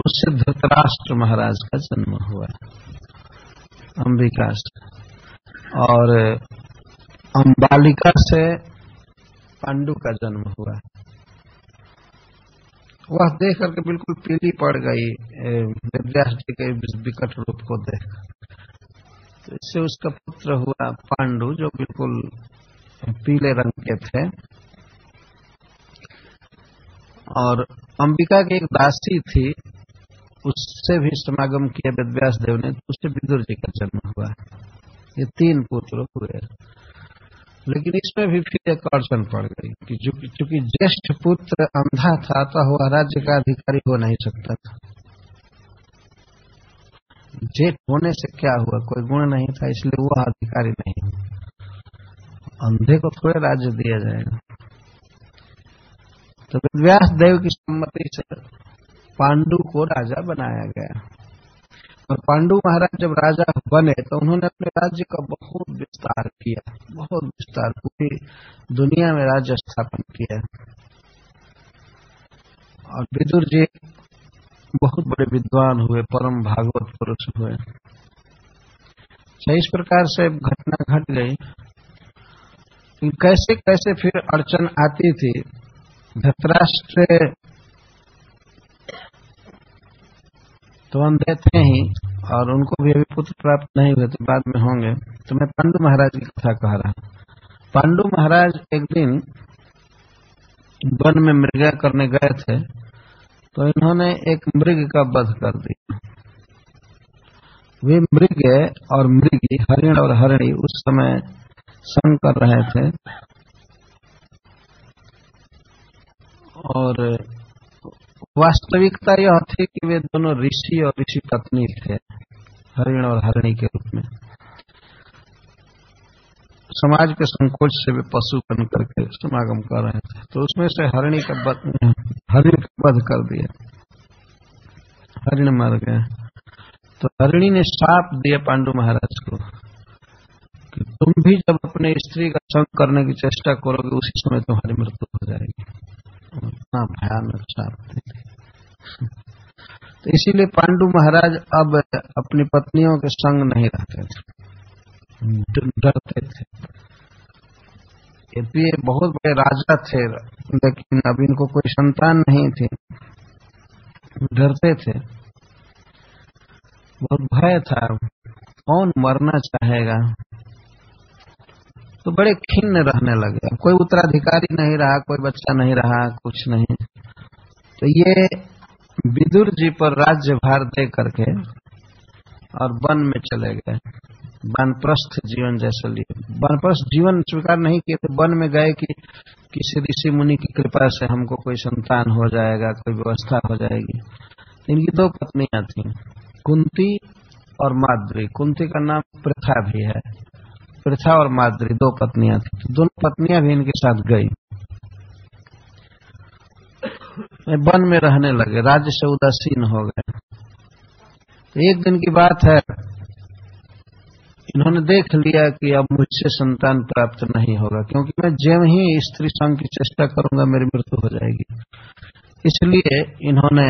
उससे धृतराष्ट्र महाराज का जन्म हुआ अंबिका से। और, अंबालिका से पांडु का जन्म हुआ वह देख करके बिल्कुल पीली पड़ गई विद्यास जी के विकट रूप को देख। तो इससे उसका पुत्र हुआ पांडु, जो बिल्कुल पीले रंग के थे। और अंबिका की एक दासी थी उससे भी समागम किया वेदव्यास देव ने तो उससे विदुर जी का जन्म हुआ ये तीन पुत्र हुए लेकिन इसमें भी फिर एक अड़चन पड़ गई कि चूँकि ज्येष्ठ पुत्र अंधा था तो वह राज्य का अधिकारी हो नहीं सकता था। जेठ होने से क्या हुआ? कोई गुण नहीं था, इसलिए वह अधिकारी नहीं अंधे को थोड़े राज्य दिया जाएगा। तो व्यास देव की सम्मति से पांडु को राजा बनाया गया। और पांडु महाराज जब राजा बने तो उन्होंने अपने राज्य का बहुत विस्तार किया, बहुत विस्तार, पूरी दुनिया में राज्य स्थापन किया। और विदुर जी बहुत बड़े विद्वान हुए, परम भागवत पुरुष हुए। इस प्रकार से घटना घट गई। कैसे कैसे फिर अड़चन आती थी? धृतराष्ट्र तो अंधे थे ही और उनको भी अभी पुत्र प्राप्त नहीं हुए तो बाद में होंगे। तो मैं पांडु महाराज की कथा कह रहा पांडु महाराज एक दिन वन में मृगा करने गए थे तो इन्होंने एक मृग का वध कर दिया। वे मृग और मृगी, हरिण और हरिणी उस समय संग कर रहे थे। और वास्तविकता यह थी कि वे दोनों ऋषि और ऋषि पत्नी थे, हरिण और हरिणी के रूप में। समाज के संकोच से वे पशु बन करके समागम कर रहे थे। तो उसमें से हरिणी का हरिण का वध कर दिया। हरिण मर गए तो हरिणी ने साप दिया पांडु महाराज को कि तुम भी जब अपने स्त्री का संग करने की चेष्टा करोगे, उसी समय तुम्हारी मृत्यु हो जाएगी। इतना भयानक साप थे। तो इसीलिए पांडु महाराज अब अपनी पत्नियों के संग नहीं रहते थे। डरते थे। यदि ये बहुत बड़े राजा थे लेकिन अब इनको कोई संतान नहीं थी। डरते थे। बहुत भय था। कौन मरना चाहेगा? तो बड़े खिन्न रहने लगे। कोई उत्तराधिकारी नहीं रहा कोई बच्चा नहीं रहा कुछ नहीं। तो ये विदुर जी पर राज्य भार दे करके और वन में चले गए। वनप्रस्थ जीवन जैसे लिए। वनप्रस्थ जीवन स्वीकार नहीं किए थे वन में गए कि किसी ऋषि मुनि की कृपा से हमको कोई संतान हो जाएगा, कोई व्यवस्था हो जाएगी। इनकी दो पत्नियाँ थी, कुंती और माद्री। कुंती का नाम प्रथा भी है। प्रथा और माद्री, दो पत्नियाँ थी। तो दोनों पत्नियाँ भी इनके साथ गई। वन में रहने लगे राज्य से उदासीन हो गए। तो एक दिन की बात है, इन्होंने देख लिया कि अब मुझसे संतान प्राप्त नहीं होगा, क्योंकि मैं जब ही स्त्री संघ की चेष्टा करूँगा, मेरी मृत्यु हो जाएगी। इसलिए इन्होंने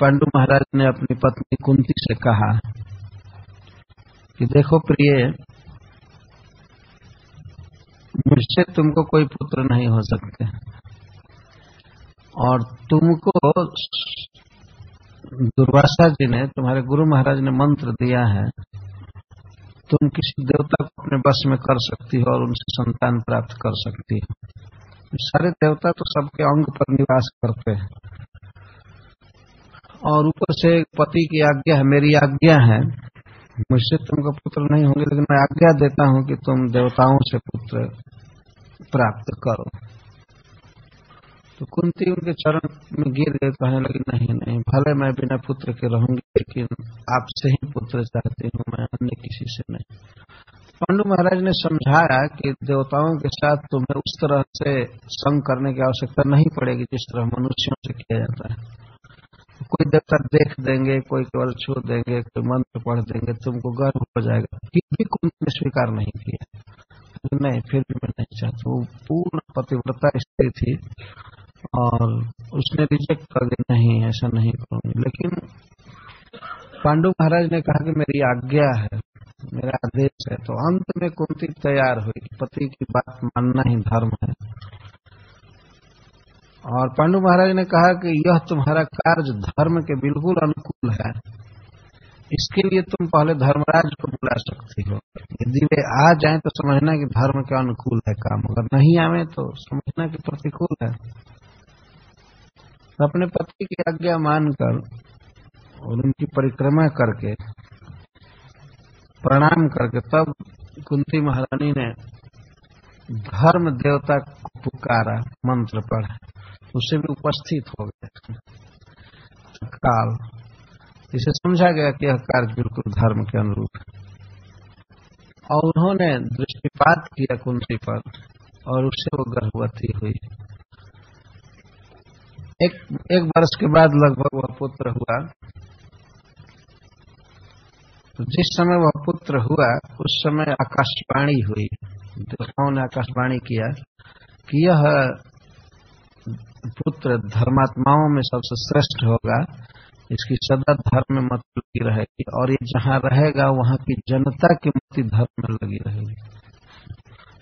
पांडु महाराज ने अपनी पत्नी कुंती से कहा कि देखो प्रिय, मुझसे तुमको कोई पुत्र नहीं हो सकते। और तुमको दुर्वासा जी ने, तुम्हारे गुरु महाराज ने मंत्र दिया है, तुम किसी देवता को अपने बस में कर सकती हो और उनसे संतान प्राप्त कर सकती हो। सारे देवता तो सबके अंग पर निवास करते हैं। और ऊपर से पति की आज्ञा है, मेरी आज्ञा है, मुझसे तुमको पुत्र नहीं होंगे, लेकिन मैं आज्ञा देता हूँ कि तुम देवताओं से पुत्र प्राप्त करो। तो कुंती उनके चरण में गिर गए कहने लगी नहीं नहीं। भले मैं बिना पुत्र के रहूँगी, लेकिन आपसे ही पुत्र चाहती हूँ, मैं अन्य किसी से नहीं। पांडु महाराज ने समझाया कि देवताओं के साथ तुम्हें उस तरह से संग करने की आवश्यकता नहीं पड़ेगी, जिस तरह मनुष्यों से किया जाता है। कोई देवता देख देंगे, कोई केवल छू देंगे, कोई मंत्र पढ़ देंगे, तुमको गर्व हो जाएगा। फिर भी कुंत ने स्वीकार नहीं किया। नहीं, फिर भी मैं नहीं चाहता वो पूर्ण पतिव्रता स्त्री थी और उसने रिजेक्ट कर दिया नहीं, ऐसा नहीं करूँगी। लेकिन पांडु महाराज ने कहा कि मेरी आज्ञा है, मेरा आदेश है। तो अंत में कुंती तैयार हुई पति की बात मानना ही धर्म है। और पांडु महाराज ने कहा कि यह तुम्हारा कार्य धर्म के बिल्कुल अनुकूल है। इसके लिए तुम पहले धर्मराज को बुला सकती हो। यदि वे आ जाए तो समझना कि धर्म के अनुकूल है काम। अगर नहीं आवे तो समझना कि प्रतिकूल है। अपने पति की आज्ञा मानकर और उनकी परिक्रमा करके, प्रणाम करके तब कुंती महारानी ने धर्म देवता को पुकारा, मंत्र पढ़ा। उसे भी उपस्थित हो गए काल। इसे समझा गया कि यह कार्य बिल्कुल धर्म के अनुरूप है। और उन्होंने दृष्टिपात किया कुंती पर और उससे वो गर्भवती हुई। एक एक वर्ष के बाद लगभग वह पुत्र हुआ। तो जिस समय वह पुत्र हुआ, उस समय आकाशवाणी हुई। देवताओं ने आकाशवाणी किया कि यह पुत्र धर्मात्माओं में सबसे श्रेष्ठ होगा। इसकी सदा धर्म में मत लगी रहेगी और ये जहाँ रहेगा, वहाँ की जनता की मति धर्म में लगी रहेगी।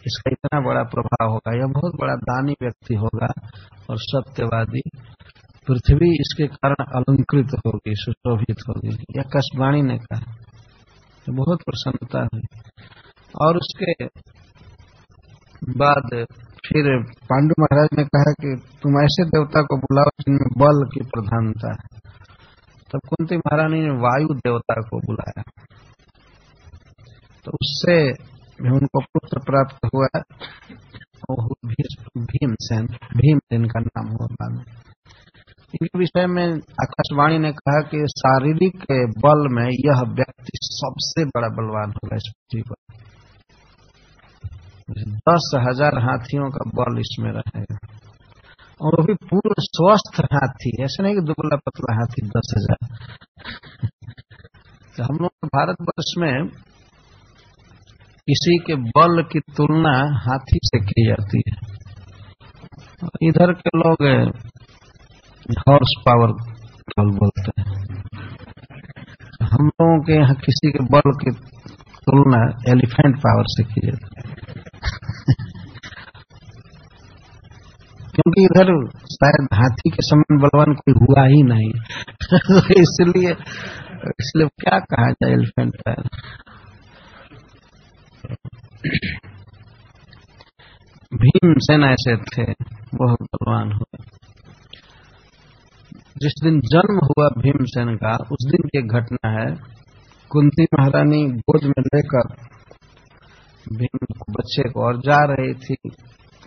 इसका इतना बड़ा प्रभाव होगा, यह बहुत बड़ा दानी व्यक्ति होगा। और सत्यवादी पृथ्वी इसके कारण अलंकृत होगी सुशोभित होगी यह कशवाणी ने कहा। तो बहुत प्रसन्नता हुई और उसके बाद फिर पांडु महाराज ने कहा कि तुम ऐसे देवता को बुलाओ जिनमें बल की प्रधानता है। तब कुंती महारानी ने वायु देवता को बुलाया। तो उससे भी उनको पुत्र प्राप्त हुआ। भीमसेन भीम इनका नाम हुआ बाद में इनके विषय में आकाशवाणी ने कहा कि शारीरिक बल में यह व्यक्ति सबसे बड़ा बलवान होगा इस पृथ्वी पर दस हज़ार हाथियों का बल इसमें रहेगा और वो भी पूर्ण स्वस्थ हाथी ऐसे नहीं कि दुबला पतला हाथी, दस हज़ार। तो हम लोग भारतवर्ष में किसी के बल की तुलना हाथी से की जाती है। इधर के लोग हॉर्स पावर बल बोलते हैं। हम लोगों के यहाँ किसी के बल की तुलना एलिफेंट पावर से की जाती है। क्योंकि इधर शायद हाथी के समान बलवान कोई हुआ ही नहीं। इसलिए इसलिए क्या कहा जाए एलिफेंट पैर भीमसेन ऐसे थे बहुत बलवान हुए। जिस दिन जन्म हुआ भीमसेन का, उस दिन की घटना है, कुंती महारानी गोद में लेकर भीम बच्चे को और जा रही थी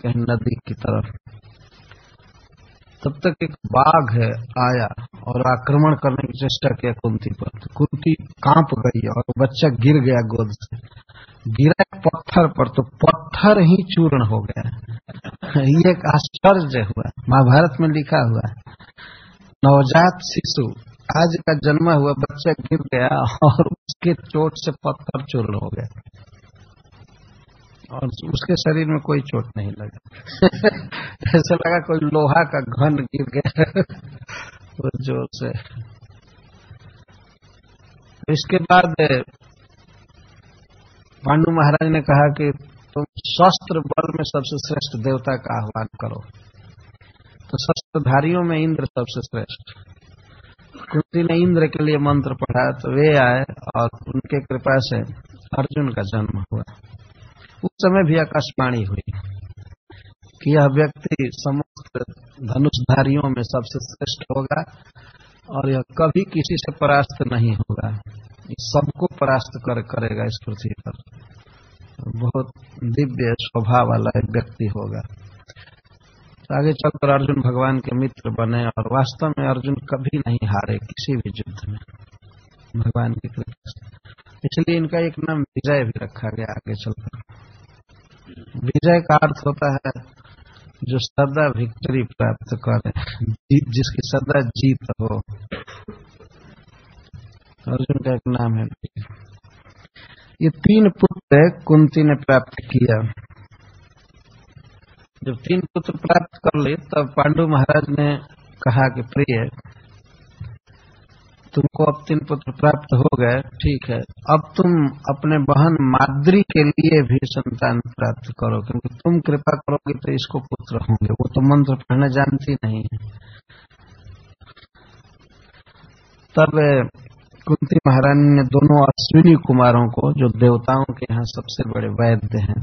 कहीं नदी की तरफ़। तब तक एक बाघ है आया और आक्रमण करने की चेष्टा किया कुंती पर। कुंती काँप गई और बच्चा गिर गया गोद से। गिरा पत्थर पर तो पत्थर ही चूर्ण हो गया। ये एक आश्चर्य हुआ। महाभारत में लिखा हुआ नवजात शिशु, आज का जन्मा हुआ, बच्चा गिर गया और उसके चोट से पत्थर चूर्ण हो गया। और उसके शरीर में कोई चोट नहीं लगा। ऐसा लगा कोई लोहा का घन गिर गया। वो ज़ोर से। इसके बाद पांडु महाराज ने कहा कि तुम शस्त्र बल में सबसे श्रेष्ठ देवता का आह्वान करो। तो शस्त्रधारियों में इंद्र सबसे श्रेष्ठ। कुंती ने इंद्र के लिए मंत्र पढ़ा तो वे आए और उनके कृपा से अर्जुन का जन्म हुआ। उस समय भी आकाशवाणी हुई कि यह व्यक्ति समस्त धनुषधारियों में सबसे श्रेष्ठ होगा। और यह कभी किसी से परास्त नहीं होगा। सबको परास्त कर करेगा इस पृथ्वी पर। बहुत दिव्य स्वभाव वाला एक व्यक्ति होगा। तो आगे चलकर अर्जुन भगवान के मित्र बने और वास्तव में अर्जुन कभी नहीं हारे किसी भी युद्ध में। भगवान की कृपा। से इसलिए इनका एक नाम विजय भी रखा गया आगे चलकर। विजय का अर्थ होता है जो सदा विक्ट्री प्राप्त करे जिसकी सदा जीत हो। अर्जुन का एक नाम है। ये तीन पुत्र कुंती ने प्राप्त किया। जब तीन पुत्र प्राप्त कर लिए, तब पांडु महाराज ने कहा कि प्रिय तुमको अब तीन पुत्र प्राप्त हो गए। ठीक है। अब तुम अपने बहन माद्री के लिए भी संतान प्राप्त करो क्योंकि तुम कृपा करोगे तो इसको पुत्र होंगे। वो तो मंत्र पढ़ने जानती नहीं है। तब कुंती महारानी ने दोनों अश्विनी कुमारों को जो देवताओं के यहाँ सबसे बड़े वैद्य हैं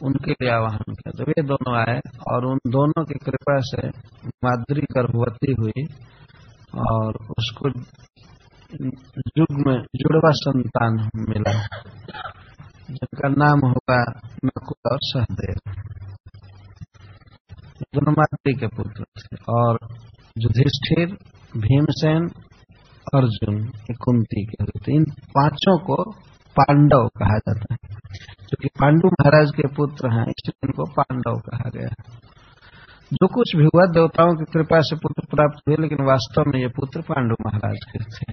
उनके लिए आवाहन किया। तो वे दोनों आए और उन दोनों की कृपा से माद्री गर्भवती हुई। और उसको युग में जुड़वा संतान मिला। जिनका नाम होगा नकुल और सहदेव। दोनों के पुत्र थे और युधिष्ठिर, भीमसेन, अर्जुन, कुंती के थे। इन पाँचों को पांडव कहा जाता है। क्योंकि पांडु महाराज के पुत्र हैं, इसलिए इनको पांडव कहा गया जो कुछ भी हुआ, देवताओं की कृपा से पुत्र प्राप्त हुए, लेकिन वास्तव में ये पुत्र पांडु महाराज के थे।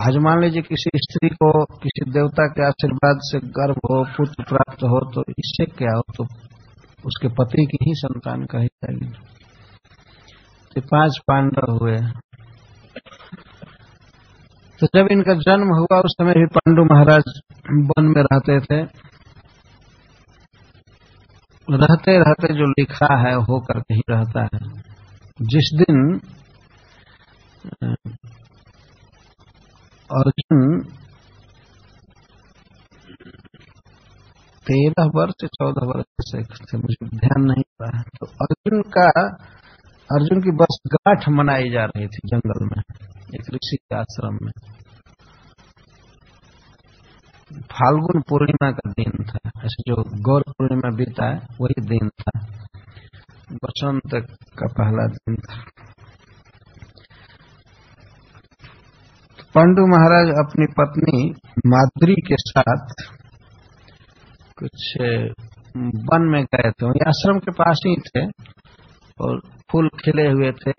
आज मान लीजिए किसी स्त्री को, किसी देवता के आशीर्वाद से गर्भ हो, पुत्र प्राप्त हो तो इससे क्या हो तो उसके पति की ही संतान कही जाएगी। तो पाँच पांडव हुए। तो जब इनका जन्म हुआ, उस समय भी पांडु महाराज वन में रहते थे। रहते रहते जो लिखा है हो करके ही रहता है। जिस दिन अर्जुन तेरह वर्ष, चौदह वर्ष से मुझे ध्यान नहीं रहा तो अर्जुन का, अर्जुन की बस गांठ मनाई जा रही थी जंगल में, एक ऋषि के आश्रम में। फाल्गुन पूर्णिमा का दिन था। ऐसे जो गौर पूर्णिमा बीता है, वही दिन था। बसंत का पहला दिन था। पांडु महाराज अपनी पत्नी माद्री के साथ कुछ वन में गए थे। वही आश्रम के पास ही थे और फूल खिले हुए थे।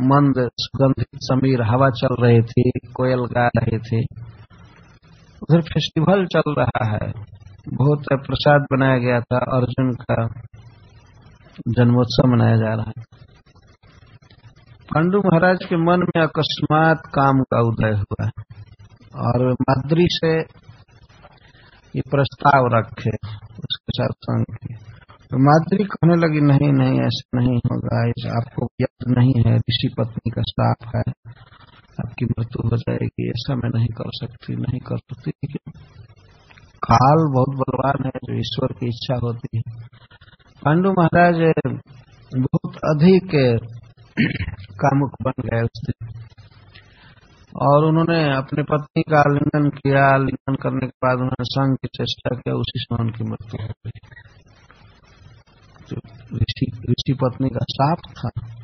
मंद, सुगंधित, समीर हवा चल रही थी, कोयल गा रहे थी। उधर फेस्टिवल चल रहा है। बहुत प्रसाद बनाया गया था, अर्जुन का जन्मोत्सव मनाया जा रहा है। पांडु महाराज के मन में अकस्मात काम का उदय हुआ और माद्री से ये प्रस्ताव रखे, उसके साथ संग तो माद्री कहने लगी, नहीं नहीं, ऐसा नहीं होगा आपको याद नहीं है, ऋषि पत्नी का साफ़ है। आपकी मृत्यु हो जाएगी, ऐसा मैं नहीं कर सकती, नहीं कर सकती। लेकिन काल बहुत बलवान है, जो ईश्वर की इच्छा होती है। पांडु महाराज बहुत अधिक कामुक बन गए उस दिन। और उन्होंने अपने पत्नी का आलिंगन किया। आलिंगन करने के बाद उन्होंने संघ की चेष्टा किया, उसी समय उनकी मृत्यु हो गई। ऋषि ऋषि पत्नी का साप था।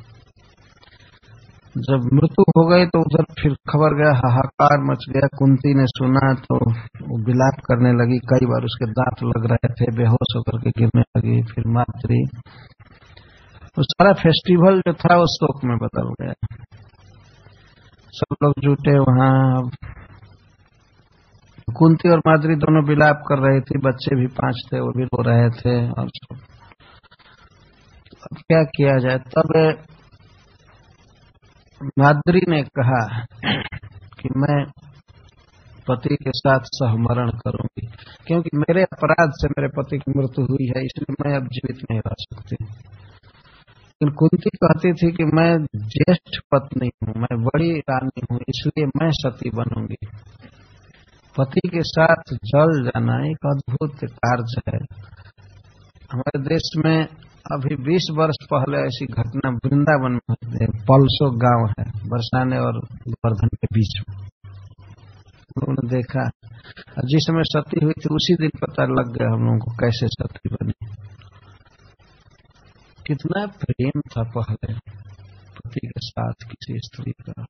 जब मृत्यु हो गई तो उधर फिर खबर गया, हाहाकार मच गया। कुंती ने सुना तो वो विलाप करने लगी। कई बार उसके दांत लग रहे थे, बेहोश होकर के गिरने लगी, फिर मातृ। वो सारा फेस्टिवल जो था वो शोक में बदल गया। सब लोग जुटे वहाँ। कुंती और माद्री दोनों विलाप कर रहे थे। बच्चे भी पाँच थे, वो भी रो रहे थे और अब क्या किया जाए? तब माद्री ने कहा कि मैं पति के साथ सहमरण करूँगी, क्योंकि मेरे अपराध से मेरे पति की मृत्यु हुई है, इसलिए मैं अब जीवित नहीं रह सकती। लेकिन कुंती कहती थी कि मैं ज्येष्ठ पत्नी हूँ, मैं बड़ी रानी हूँ, इसलिए मैं सती बनूँगी। पति के साथ जल जाना एक अद्भुत कार्य है। हमारे देश में अभी 20 वर्ष पहले ऐसी घटना वृंदावन में पलसो गाँव है, बरसाने और गोवर्धन के बीच में। उन्होंने देखा। जिस समय सती हुई थी, उसी दिन पता लग गया हम लोगों को कैसे सती बनी। कितना प्रेम था पहले पति के साथ किसी स्त्री का।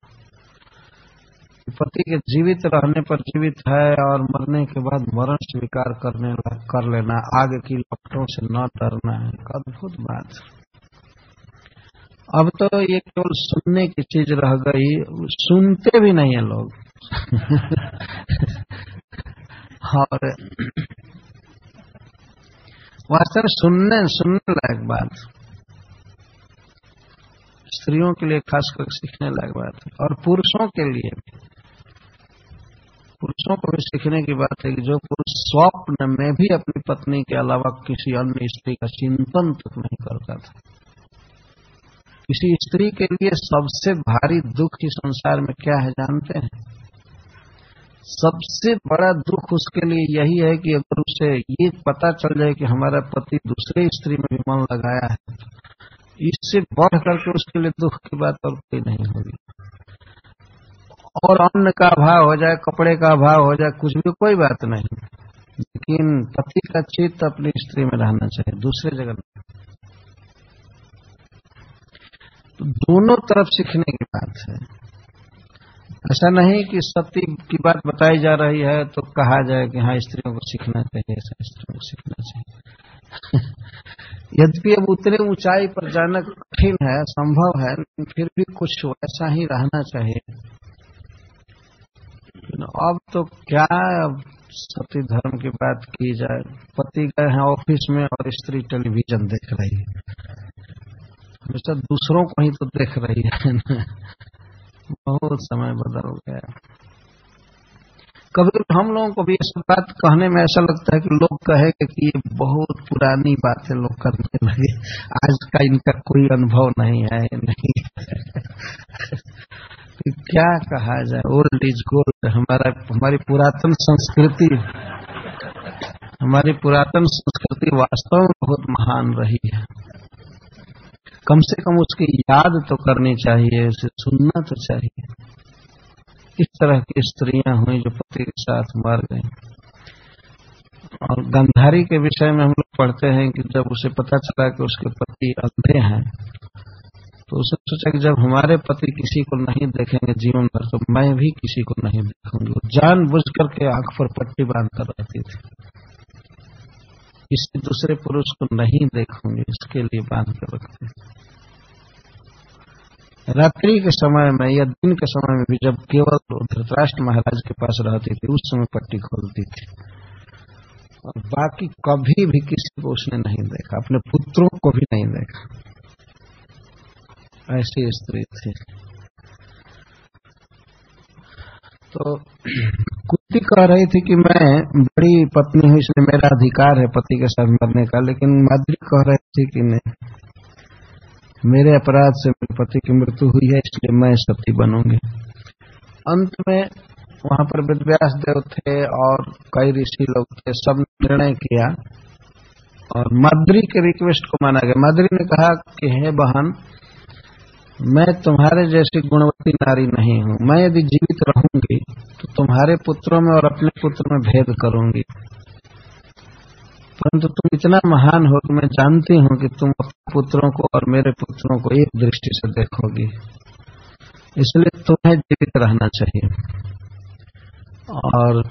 पति के जीवित रहने पर जीवित है और मरने के बाद मरण स्वीकार करने कर लेना आगे की लपटों से न डरना है। अद्भुत बात। अब तो ये केवल सुनने की चीज़ रह गई। सुनते भी नहीं है लोग। और वास्तव सुनने सुनने लायक बात। स्त्रियों के लिए खासकर सीखने लायक बात। है और पुरुषों के लिए। भी पुरुषों को भी सीखने की बात है कि जो पुरुष स्वप्न में भी अपनी पत्नी के अलावा किसी अन्य स्त्री का चिंतन तक नहीं करता था। किसी स्त्री के लिए सबसे भारी दुख इस संसार में क्या है जानते हैं? सबसे बड़ा दुख उसके लिए यही है कि अगर उसे ये पता चल जाए कि हमारा पति दूसरे स्त्री में भी मन लगाया है इससे बढ़ करके उसके लिए दुख की बात और कोई नहीं होगी। और अन्न का अभाव हो जाए, कपड़े का अभाव हो जाए, कुछ भी कोई बात नहीं। लेकिन पति का चित्त अपनी स्त्री में रहना चाहिए, दूसरे जगह तो दोनों तरफ़ सीखने की बात है। ऐसा नहीं कि सत्य की बात बताई जा रही है तो कहा जाए कि हाँ स्त्रियों को सीखना चाहिए, ऐसा स्त्रियों को सीखना चाहिए। यद्यपि अब उतने ऊंचाई पर जाना कठिन है, संभव है फिर भी कुछ ऐसा ही रहना चाहिए। अब तो क्या अब सती धर्म की बात की जाए। पति गए हैं ऑफ़िस में और स्त्री टेलीविज़न देख रही है। हमेशा दूसरों को ही तो देख रही है बहुत समय बदल गया। कभी हम लोगों को भी इस बात कहने में ऐसा लगता है कि लोग कहे कि ये बहुत पुरानी बात है लोग करने लगे। आज का इनका कोई अनुभव नहीं है, नहीं तो क्या कहा जाए? ओल्ड इज़ गोल्ड हमारा, हमारी पुरातन संस्कृति, हमारी पुरातन संस्कृति वास्तव में बहुत महान रही है। कम से कम उसकी याद तो करनी चाहिए, उसे सुनना तो चाहिए। इस तरह की स्त्रियाँ हुई जो पति के साथ मर गई। और गंधारी के विषय में हम लोग पढ़ते हैं कि जब उसे पता चला कि उसके पति अंधे हैं तो उसने सोचा कि जब हमारे पति किसी को नहीं देखेंगे जीवन भर तो मैं भी किसी को नहीं देखूँगी। जान बुझ करके आँख पर पट्टी बाँध कर रहती थी। किसी दूसरे पुरुष को नहीं देखूँगी इसके लिए बाँध कर रखते रात्रि के समय में या दिन के समय में भी जब केवल धृतराष्ट्र महाराज के पास रहती थी, उस समय पट्टी खोलती थी। और बाकी कभी भी किसी को उसने नहीं देखा, अपने पुत्रों को भी नहीं देखा। ऐसी स्त्री थी तो कुत्ती कह रही थी कि मैं बड़ी पत्नी हूँ, इसलिए मेरा अधिकार है पति के साथ मरने का, लेकिन माधुरी कह रही थी कि नहीं। मेरे अपराध से मेरे पति की मृत्यु हुई है, इसलिए मैं सती बनूँगी। अंत में वहाँ पर विद्यास देव थे और कई ऋषि लोग थे, सब निर्णय किया और माद्री के रिक्वेस्ट को माना गया। माद्री ने कहा कि, हे बहन मैं तुम्हारे जैसी गुणवती नारी नहीं हूँ। मैं यदि जीवित रहूँगी तो तुम्हारे पुत्रों में और अपने पुत्र में भेद करूँगी। परंतु तुम इतना महान हो कि मैं जानती हूँ कि तुम अपने पुत्रों को और मेरे पुत्रों को एक दृष्टि से देखोगी। इसलिए तुम्हें जीवित रहना चाहिए। और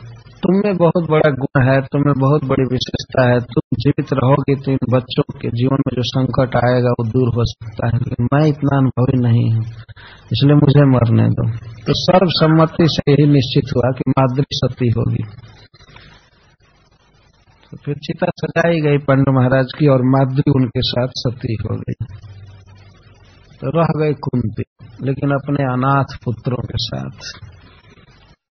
तुम में बहुत बड़ा गुण है, तुम्हें बहुत बड़ी विशेषता है। तुम जीवित रहोगे तो इन बच्चों के जीवन में जो संकट आएगा, वो दूर हो सकता है। लेकिन मैं इतना अनुभवी नहीं हूँ, इसलिए मुझे मरने दो। तो सर्वसम्मति से यही निश्चित हुआ कि माद्री सती होगी। तो फिर चिता सजाई गई पंड महाराज की और माद्री उनके साथ सती हो गई। तो रह गई कुंती, लेकिन अपने अनाथ पुत्रों के साथ।